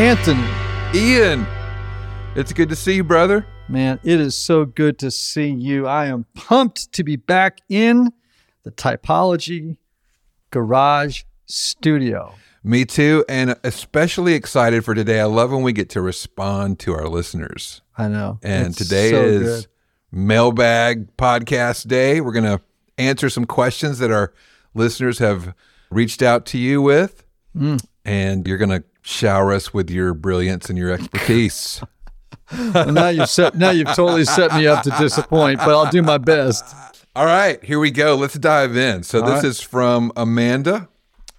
Anthony. Ian, it's good to see you, brother. Man, it is so good to see you. I am pumped to be back in the Typology Garage Studio. Me too, and especially excited for today. I love when we get to respond to our listeners. I know. And It's today so is good. mailbag podcast day. We're going to answer some questions that our listeners have reached out to you with, Mm. And you're going to shower us with your brilliance and your expertise. Well, now you've set now you've totally set me up to disappoint, but I'll do my best. All right, here we go. Let's dive in. So, All this right. is from Amanda,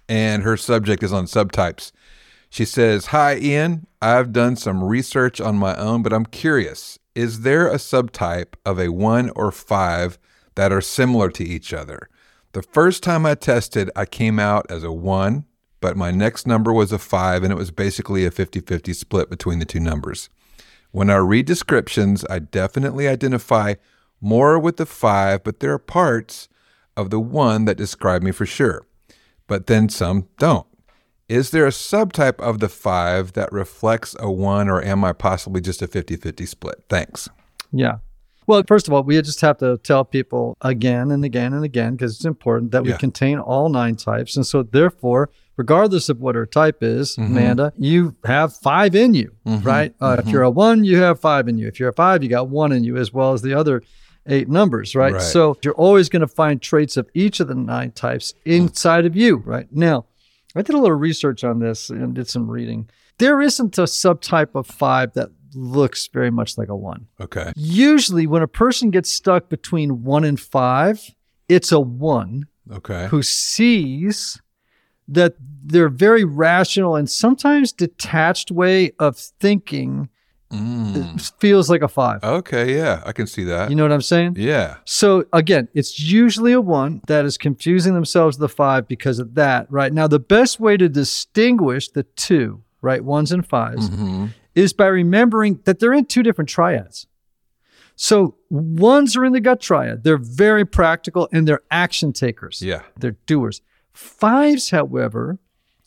and her subject is on subtypes. She says, Hi, Ian. I've done some research on my own, but I'm curious. Is there a subtype of a one or five that are similar to each other? The first time I tested, I came out as a one, but my next number was a five, and it was basically a 50 50 split between the two numbers. When I read descriptions, I definitely identify more with the five, but there are parts of the one that describe me for sure. But then some don't. Is there a subtype of the five that reflects a one, or am I possibly just a 50 50 split? Thanks. Yeah. Well, first of all, we just have to tell people again and again and again because it's important that we Yeah. contain all nine types. And so, therefore, regardless of what her type is, Mm-hmm. Amanda, you have five in you, right? Uh, If you're a one, you have five in you. If you're a five, you got one in you, as well as the other eight numbers, right? Right. So, you're always going to find traits of each of the nine types inside of you, right? Now, I did a little research on this and did some reading. There isn't a subtype of five that looks very much like a one. Okay. Usually, when a person gets stuck between one and five, it's a one Okay. who sees that their very rational and sometimes detached way of thinking Mm. feels like a five. Okay. Yeah, I can see that. You know what I'm saying? yeah. So again, it's usually a one that is confusing themselves with the five because of that, right? Now, the best way to distinguish the two, right, ones and 5s hmm is by remembering that they're in two different triads. So ones are in the gut triad. They're very practical and they're action takers. Yeah. They're doers. Fives, however,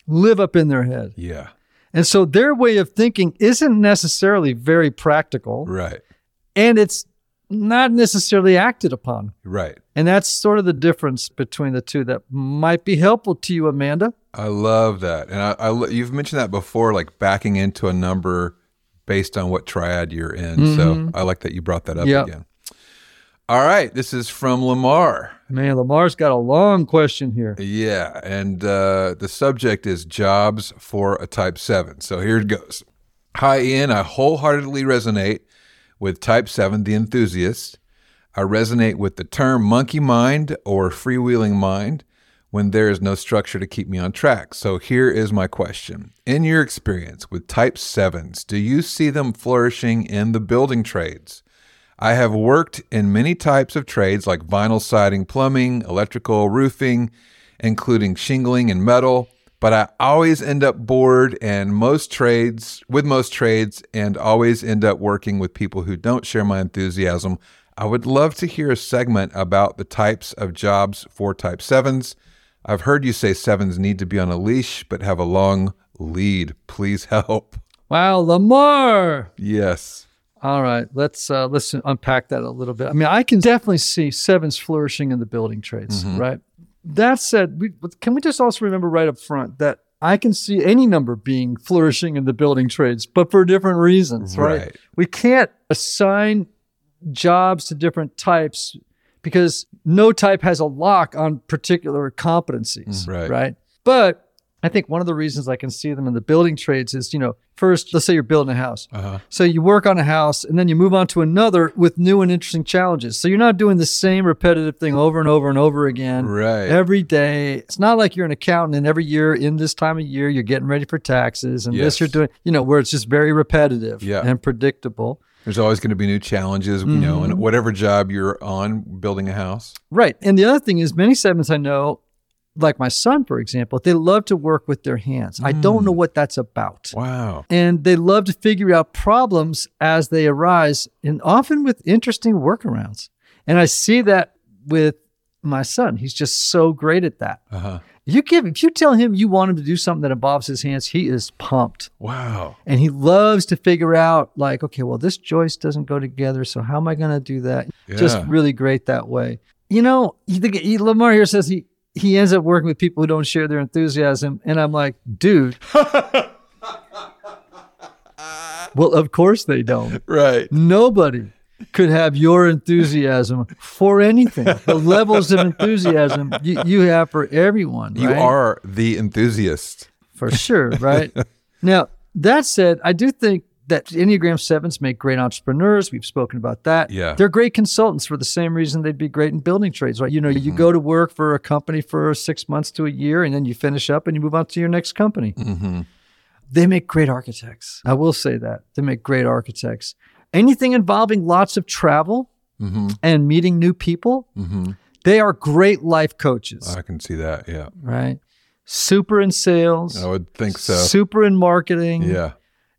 live up in their head. Yeah. And so their way of thinking isn't necessarily very practical Right. and it's not necessarily acted upon. Right. And that's sort of the difference between the two that might be helpful to you, Amanda. I love that, and I, I you've mentioned that before, like backing into a number based on what triad you're in. So mm-hmm. I like that you brought that up Yep. again. All right, this is from Lamar. Man, Lamar's got a long question here. Yeah, and uh, the subject is jobs for a Type Seven. So here it goes. Hi, Ian. I wholeheartedly resonate with Type Seven, the enthusiast. I resonate with the term monkey mind or freewheeling mind when there is no structure to keep me on track. So here is my question. In your experience with type 7s, do you see them flourishing in the building trades? I have worked in many types of trades like vinyl siding, plumbing, electrical, roofing, including shingling and metal, but I always end up bored and most trades with most trades and always end up working with people who don't share my enthusiasm. I would love to hear a segment about the types of jobs for type 7s. I've heard you say 7s need to be on a leash but have a long lead. Please help. Wow, Lamar. Yes. All right, let's uh, let's unpack that a little bit. I mean, I can definitely see sevens flourishing in the building trades, Mhm. right? That said, we, can we just also remember right up front that I can see any number being flourishing in the building trades, but for different reasons, right? Right. We can't assign jobs to different types because no type has a lock on particular competencies, right. right? But I think one of the reasons I can see them in the building trades is, you know, first, let's say you're building a house. Uh-huh. So you work on a house and then you move on to another with new and interesting challenges. So you're not doing the same repetitive thing over and over and over again Right. every day. It's not like you're an accountant and every year in this time of year you're getting ready for taxes and Yes. this you're doing, you know, where it's just very repetitive Yeah. and predictable. There's always going to be new challenges, you know, Mm-hmm. and whatever job you're on building a house. Right. And the other thing is many segments I know, like my son, for example, they love to work with their hands. I don't know what that's about. Wow. And they love to figure out problems as they arise and often with interesting workarounds. And I see that with my son. He's just so great at that. Uh-huh. You give if you tell him you want him to do something that involves his hands, he is pumped. Wow. And he loves to figure out like, okay, well, this joist doesn't go together, so how am I going to do that? Yeah. Just really great that way. You know, you think Lamar here says he he ends up working with people who don't share their enthusiasm, and I'm like, dude. well, of course they don't. Right. Nobody could have your enthusiasm for anything. The levels of enthusiasm you, you have for everyone. You right? are the enthusiast. for sure, right? now, that said, I do think that Enneagram sevens make great entrepreneurs. We've spoken about that. Yeah. They're great consultants for the same reason they'd be great in building trades, right? You know, you Mm-hmm. go to work for a company for six months to a year and then you finish up and you move on to your next company. Mm-hmm. They make great architects. I will say that. They make great architects. Anything involving lots of travel Mm-hmm. and meeting new people, Mm-hmm. they are great life coaches, I can see that. Yeah. right? Super in sales. I would think so. Super in marketing. Yeah.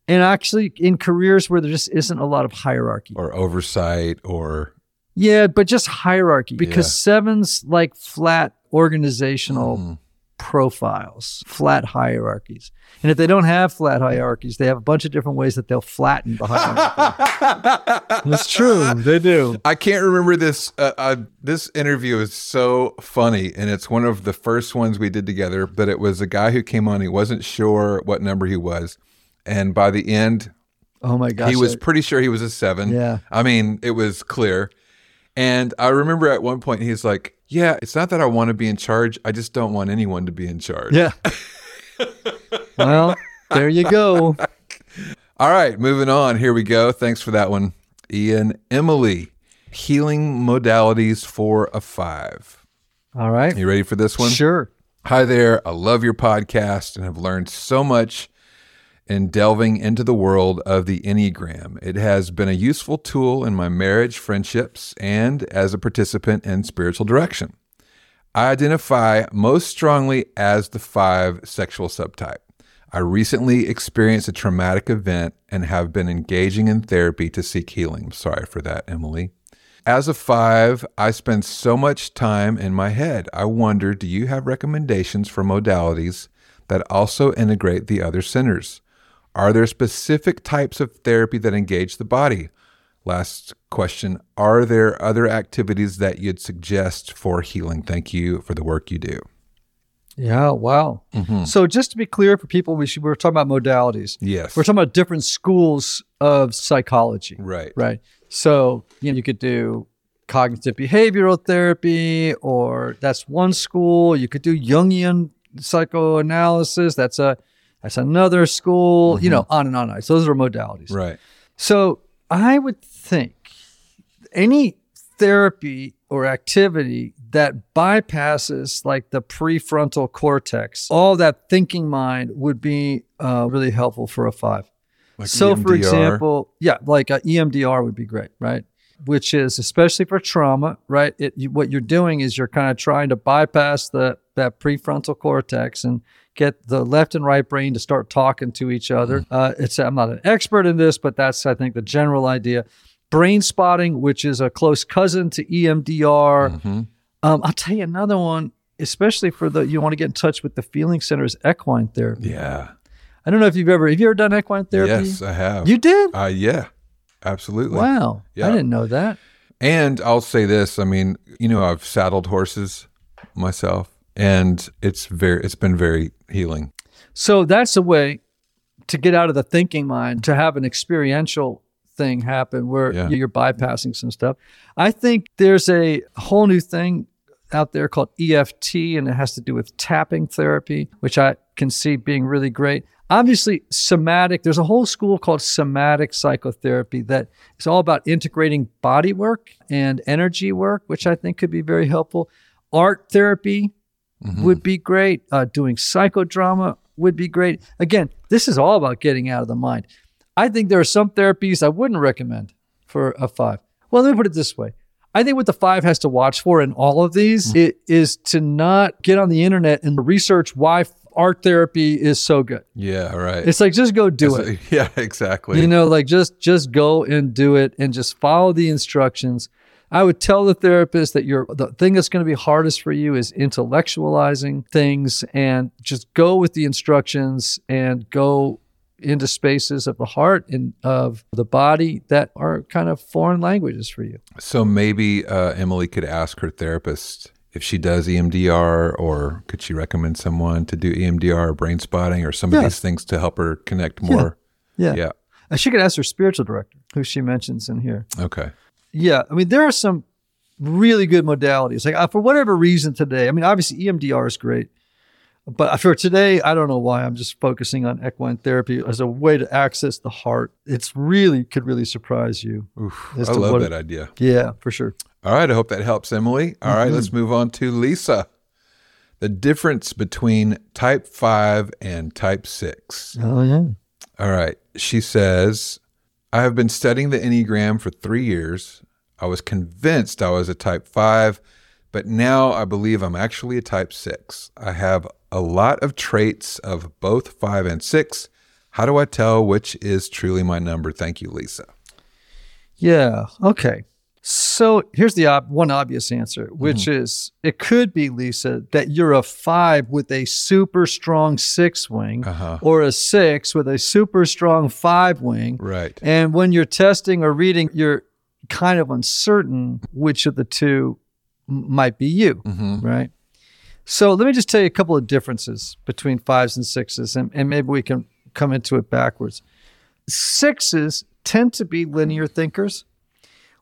And actually, in careers where there just isn't a lot of hierarchy. Or oversight or Yeah, but just hierarchy because Yeah. sevens like flat organizational Mhm. profiles, flat hierarchies. And if they don't have flat hierarchies, they have a bunch of different ways that they'll flatten the hierarchy. That's true. They do. I can't remember this. Uh, uh, this interview is so funny, and it's one of the first ones we did together. But it was a guy who came on. He wasn't sure what number he was, and by the end, Oh my gosh. he was I- pretty sure he was a seven. Yeah. I mean, it was clear. And I remember at one point he's like, "Yeah, it's not that I want to be in charge. I just don't want anyone to be in charge." Yeah. well, there you go. All right, moving on. Here we go. Thanks for that one, Ian. Emily, healing modalities for a five. All right. You ready for this one? Sure. Hi there. I love your podcast and have learned so much in delving into the world of the Enneagram. It has been a useful tool in my marriage, friendships, and as a participant in spiritual direction. I identify most strongly as the five sexual subtype. I recently experienced a traumatic event and have been engaging in therapy to seek healing. Sorry for that, Emily. As a five, I spend so much time in my head. I wonder do you have recommendations for modalities that also integrate the other centers? Are there specific types of therapy that engage the body? Last question Are there other activities that you'd suggest for healing? Thank you for the work you do. Yeah. Wow. Mm-hmm. So just to be clear for people, we should, we're talking about modalities. Yes. We're talking about different schools of psychology. right. Right. So you know, you could do cognitive behavioral therapy, or that's one school. You could do Jungian psychoanalysis. That's a that's another school. You know, on and on. and on. So those are modalities. Right. So I would think any therapy or activity that bypasses like the prefrontal cortex, all that thinking mind would be uh, really helpful for a five. Like so, for example, yeah, like a EMDR would be great, right? Which is especially for trauma, right? It, you, what you're doing is you're kind of trying to bypass the that prefrontal cortex and get the left and right brain to start talking to each other. Mm-hmm. Uh, it's I'm not an expert in this, but that's I think the general idea. Brain spotting, which is a close cousin to EMDR. Mhm. Um, I'll tell you another one, especially for the you want to get in touch with the feeling centers, equine therapy. Yeah. I don't know if you've ever have you ever done equine therapy? Yes, I have. You did? Uh, yeah, absolutely. Wow. Yeah. I didn't know that. And I'll say this: I mean, you know, I've saddled horses myself, and it's very, it's been very healing. So that's a way to get out of the thinking mind, to have an experiential thing happen where Yeah. you're bypassing some stuff. I think there's a whole new thing out there called EFT, and it has to do with tapping therapy, which I can see being really great. Obviously, somatic, there's a whole school called somatic psychotherapy that is all about integrating body work and energy work, which I think could be very helpful. Art therapy, would be great. Uh, doing psychodrama would be great. Again, this is all about getting out of the mind. I think there are some therapies I wouldn't recommend for a five. Well, let me put it this way. I think what the five has to watch for in all of these mm. it is to not get on the internet and research why art therapy is so good. Yeah, right. It's like just go do it. Yeah, exactly. You know, like just just go and do it and just follow the instructions. I would tell the therapist that you're the thing that's going to be hardest for you is intellectualizing things and just go with the instructions and go into spaces of the heart and of the body that are kind of foreign languages for you. So maybe uh, Emily could ask her therapist if she does EMDR, or could she recommend someone to do EMDR or brain spotting or some of these things to help her connect more? Yeah. Yeah. And she could ask her spiritual director, who she mentions in here. Okay. Yeah, I mean, there are some really good modalities. Like uh, for whatever reason today, I mean, obviously EMDR is great, but for today, I don't know why I'm just focusing on equine therapy as a way to access the heart. It's really could really surprise you. Oof, I love what- that idea. Yeah, for sure. All right. I hope that helps, Emily. All right, Let's mm-hmm. move on to Lisa. The difference between type 5 and type 6. Oh yeah. All right. She says, I have been studying the Enneagram for three years. I was convinced I was a type five, but now I believe I'm actually a type six. I have a lot of traits of both five and six. How do I tell which is truly my number? Thank you, Lisa. Yeah. Okay. So here's the ob- one obvious answer, which is it could be, Lisa, that you're a five with a super strong six wing Uh-huh. or a six with a super strong five wing. Right. And when you're testing or reading, you're kind of uncertain which of the two might be you, hmm right? So let me just tell you a couple of differences between fives and sixes, and, and maybe we can come into it backwards. Sixes tend to be linear thinkers,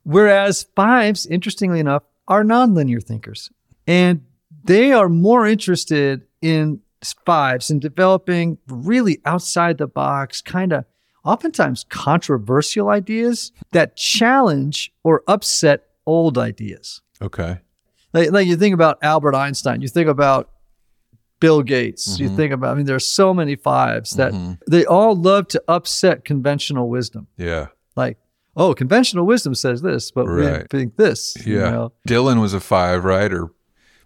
whereas fives, interestingly enough, are nonlinear thinkers. And they are more interested in fives in developing really outside the box, kind of oftentimes controversial ideas that challenge or upset old ideas. Okay. Like, like you think about Albert Einstein, you think about Bill Gates, you Mhm. think about, I mean, there's so many fives that Mhm. they all love to upset conventional wisdom. Yeah. Like, oh, conventional wisdom says this, but Right. we think this. you Yeah. know? Dylan was a five, right? Or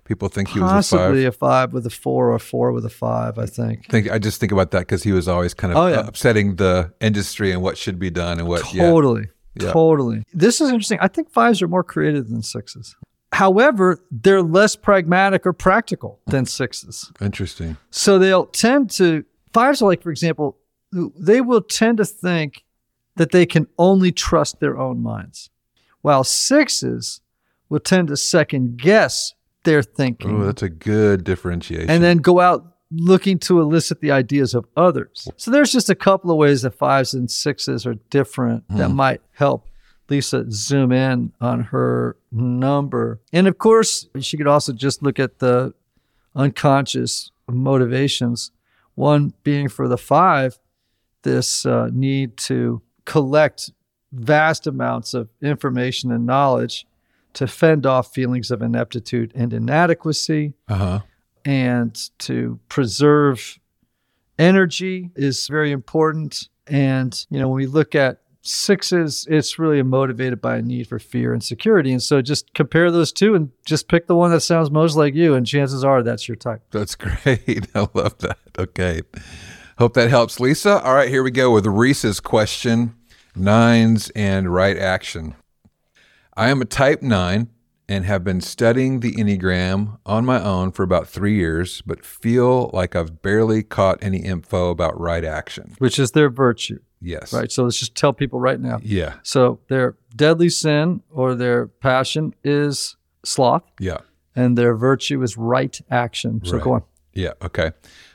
people think he was a Possibly a five with a four or a four with a five, I think. Think I just think about that because he was always kind of Oh, yeah. upsetting the industry and what should be done and what. Yeah. Totally. Yeah. Totally. This is interesting. I think fives are more creative than sixes. However, they're less pragmatic or practical than sixes. Interesting. So they'll tend to, fives are like, for example, they will tend to think that they can only trust their own minds, while sixes will tend to second guess their thinking Oh, that's a good differentiation. and then go out looking to elicit the ideas of others. So there's just a couple of ways that fives and sixes are different that Hmm. might help Lisa zoom in on her number. And of course, she could also just look at the unconscious motivations. One being for the five, this uh, need to collect vast amounts of information and knowledge to fend off feelings of ineptitude and inadequacy uh huh. and to preserve energy is very important. And, you know, when we look at sixes, it's really motivated by a need for fear and security. And so just compare those two and just pick the one that sounds most like you. And chances are that's your type. That's great. I love that. Okay. Hope that helps, Lisa. All right, here we go with Reese's question nines and right action. I am a type nine and have been studying the Enneagram on my own for about three years, but feel like I've barely caught any info about right action. Which is their virtue, Yes. right? So let's just tell people right now. Yeah. So their deadly sin or their passion is sloth, Yeah. and their virtue is right action. So Right. go on. Yeah, okay.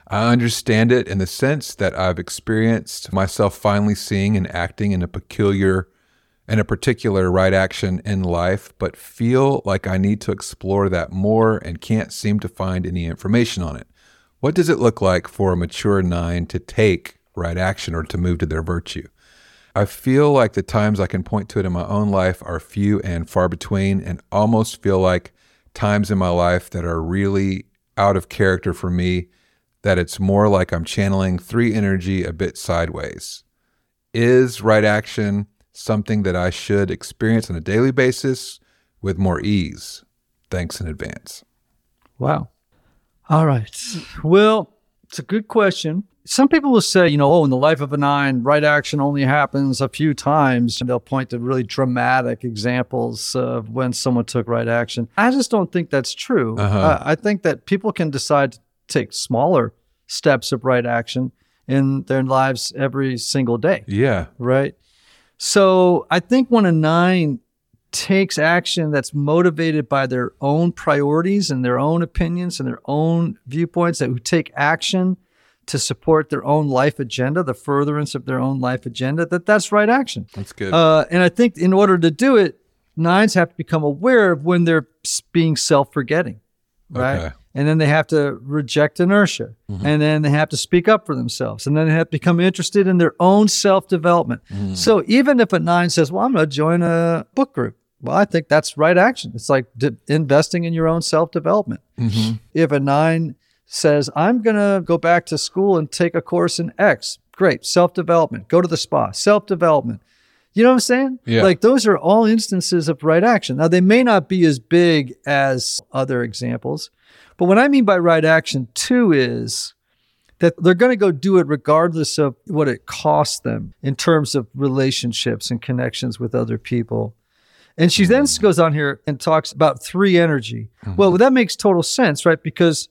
I understand it in the sense that I've experienced myself finally seeing and acting in a peculiar in a particular right action in life, but feel like I need to explore that more and can't seem to find any information on it. What does it look like for a mature nine to take right action or to move to their virtue? I feel like the times I can point to it in my own life are few and far between, and almost feel like times in my life that are really out of character for me, that it's more like I'm channeling three energy a bit sideways. Is right action something that I should experience on a daily basis with more ease? Thanks in advance. Wow. All right. Well, it's a good question. Some people will say, you know, oh, in the life of a nine, right action only happens a few times. And they'll point to really dramatic examples of when someone took right action. I just don't think that's true. Uh-huh. Uh, I think that people can decide to take smaller steps of right action in their lives every single day, Yeah. right? So I think when a nine takes action that's motivated by their own priorities and their own opinions and their own viewpoints, that who take action to support their own life agenda, the furtherance of their own life agenda, that that's right action. That's good. Uh, and I think in order to do it, nines have to become aware of when they're being self-forgetting, right? Okay. And then they have to reject inertia, mm-hmm. and then they have to speak up for themselves, and then they have to become interested in their own self-development. Mm. So even if a nine says, "Well, I'm going to join a book group," well, I think that's right action. It's like d- investing in your own self-development. Mm-hmm. If a nine says, I'm going to go back to school and take a course in X, great. Self development. Go to the spa, self development. You know what I'm saying? Yeah. Like those are all instances of right action. Now, they may not be as big as other examples, but what I mean by right action too is that they're going to go do it regardless of what it costs them in terms of relationships and connections with other people. And she then hmm. goes on here and talks about three energy. Well, hmm. that makes total sense, right? Because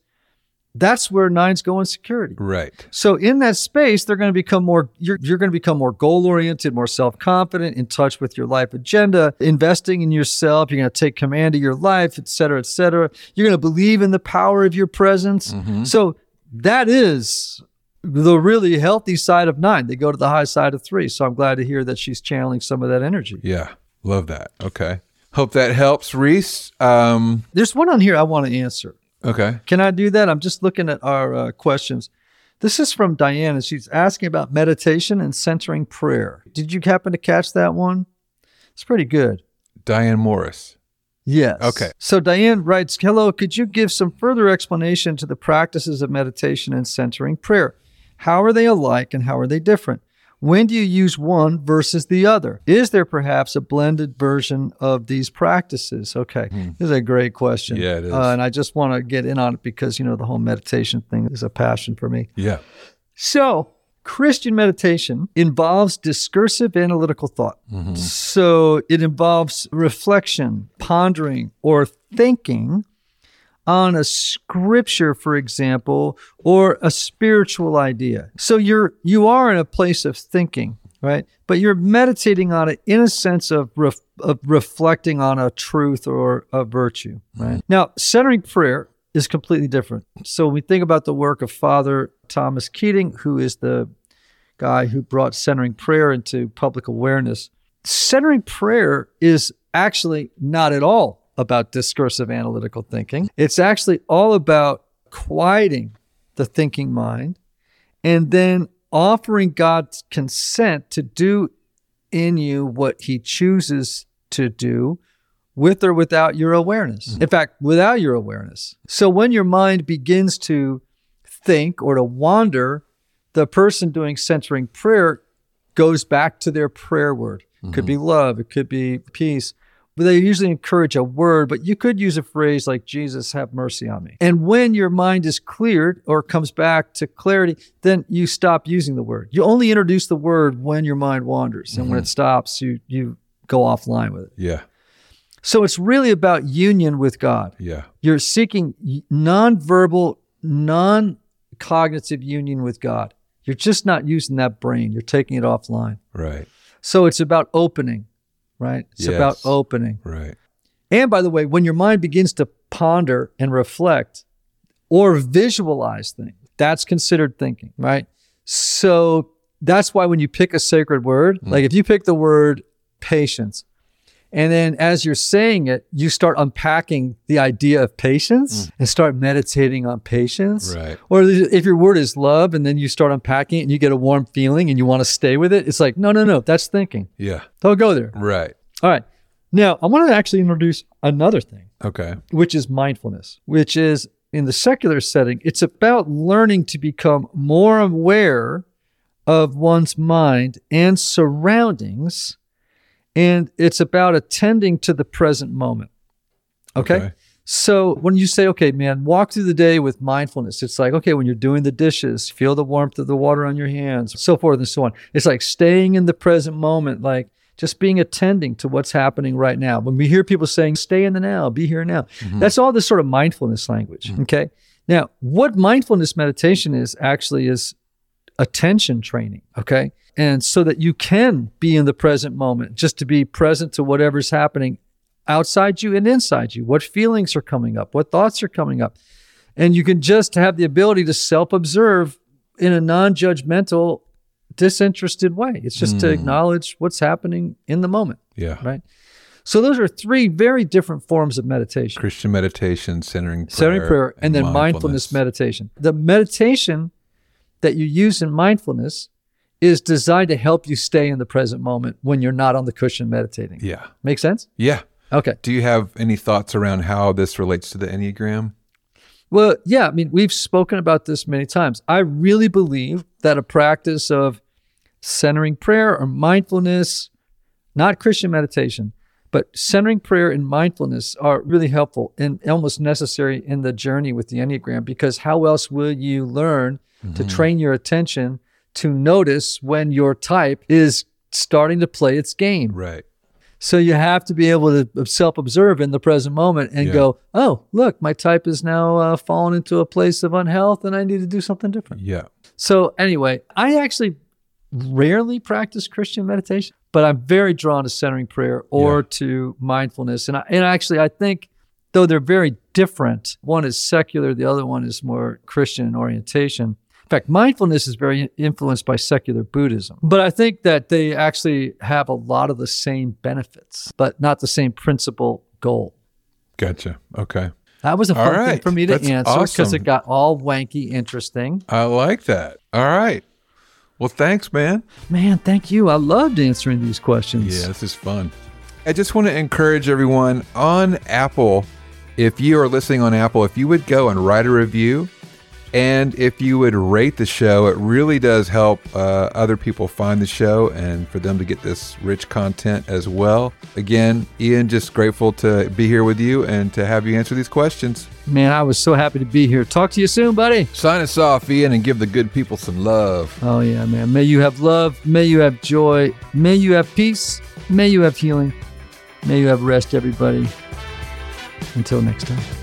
that's where nines go in security. right. So in that space, they're going to become more. You're you're going to become more goal oriented, more self confident, in touch with your life agenda, investing in yourself. You're going to take command of your life, et cetera, et cetera. You're going to believe in the power of your presence. So that is the really healthy side of nine. They go to the high side of three. So I'm glad to hear that she's channeling some of that energy. Yeah. Love that. Okay. Hope that helps, Reese. Um, There's one on here I want to answer. Okay. Can I do that? I'm just looking at our uh, questions. This is from Diane, and she's asking about meditation and centering prayer. Did you happen to catch that one? It's pretty good. Diane Morris. Yes. Okay. So Diane writes, Hello, could you give some further explanation to the practices of meditation and centering prayer? How are they alike and how are they different? When do you use one versus the other? Is there perhaps a blended version of these practices? Okay. This is a great question. Hmm. Yeah, it is. Uh, and I just want to get in on it because, you know, the whole meditation thing is a passion for me. Yeah. So, Christian meditation involves discursive analytical thought. So, it involves reflection, pondering, or thinking on a scripture, for example, or a spiritual idea. So, you're you are in a place of thinking, right? But you're meditating on it in a sense of ref, of reflecting on a truth or a virtue, right? Mm-hmm. Now, centering prayer is completely different. So when we think about the work of Father Thomas Keating, who is the guy who brought centering prayer into public awareness, centering prayer is actually not at all about discursive analytical thinking. It's actually all about quieting the thinking mind and then offering God's consent to do in you what he chooses to do with or without your awareness. Mm-hmm. In fact, without your awareness. So when your mind begins to think or to wander, the person doing centering prayer goes back to their prayer word. It could be mm-hmm. love, it could be peace. But they usually encourage a word, but you could use a phrase like, Jesus, have mercy on me. And when your mind is cleared or comes back to clarity, then you stop using the word. You only introduce the word when your mind wanders. And when it mm-hmm. stops, you, you go offline with it. Yeah. So it's really about union with God. Yeah. You're seeking nonverbal, non cognitive union with God. You're just not using that brain, you're taking it offline. Right. So it's about opening, right? It's Yes. about opening. Right. And by the way, when your mind begins to ponder and reflect or visualize things, that's considered thinking, right? So that's why when you pick a sacred word, mm. like if you pick the word patience, and then as you're saying it, you start unpacking the idea of patience mm. and start meditating on patience. Right. Or if your word is love and then you start unpacking it and you get a warm feeling and you want to stay with it, it's like, no, no, no, that's thinking. Yeah. Don't go there. Right. All right. Now, I want to actually introduce another thing, Okay. which is mindfulness, which is in the secular setting, it's about learning to become more aware of one's mind and surroundings. And it's about attending to the present moment. Okay. Okay. So when you say, okay, man, walk through the day with mindfulness, it's like, okay, when you're doing the dishes, feel the warmth of the water on your hands, so forth and so on. It's like staying in the present moment, like just being attending to what's happening right now. When we hear people saying, stay in the now, be here now, mm-hmm. that's all this sort of mindfulness language. Mm-hmm. Okay. Now, what mindfulness meditation is actually is attention training. Okay. And so that you can be in the present moment, just to be present to whatever's happening outside you and inside you. What feelings are coming up? What thoughts are coming up? And you can just have the ability to self observe in a non judgmental, disinterested way. It's just to hmm. acknowledge what's happening in the moment, Yeah. right? So those are three very different forms of meditation Christian meditation, centering prayer, centering prayer, and then mindfulness meditation. The meditation that you use in mindfulness is designed to help you stay in the present moment when you're not on the cushion meditating. Yeah. Make sense? Yeah. Okay. Do you have any thoughts around how this relates to the Enneagram? Well, yeah, I mean, we've spoken about this many times. I really believe that a practice of centering prayer or mindfulness, not Christian meditation, but centering prayer and mindfulness are really helpful and almost necessary in the journey with the Enneagram because how else will you learn to train your attention to notice when your type is starting to play its game? Right. So you have to be able to self observe in the present moment and Yeah. go, oh, look, my type is now uh, fallen into a place of unhealth and I need to do something different. Yeah. So, anyway, I actually rarely practice Christian meditation, but I'm very drawn to centering prayer or Yeah. to mindfulness. And, I, and actually, I think though they're very different, one is secular, the other one is more Christian in orientation. In fact, mindfulness is very influenced by secular Buddhism. But I think that they actually have a lot of the same benefits, but not the same principal goal. Gotcha. Okay. That was a fun thing for me to That's answer because awesome. it got all wanky interesting. I like that. All right. Well, thanks, man. Man, thank you. I loved answering these questions. Yeah, this is fun. I just want to encourage everyone on Apple, if you are listening on Apple, if you would go and write a review and if you would rate the show, it really does help uh, other people find the show and for them to get this rich content as well. Again, Ian, just grateful to be here with you and to have you answer these questions. Man, I was so happy to be here. Talk to you soon, buddy. Sign us off, Ian, and give the good people some love. Oh, yeah, man. May you have love. May you have joy. May you have peace. May you have healing. May you have rest, everybody. Until next time.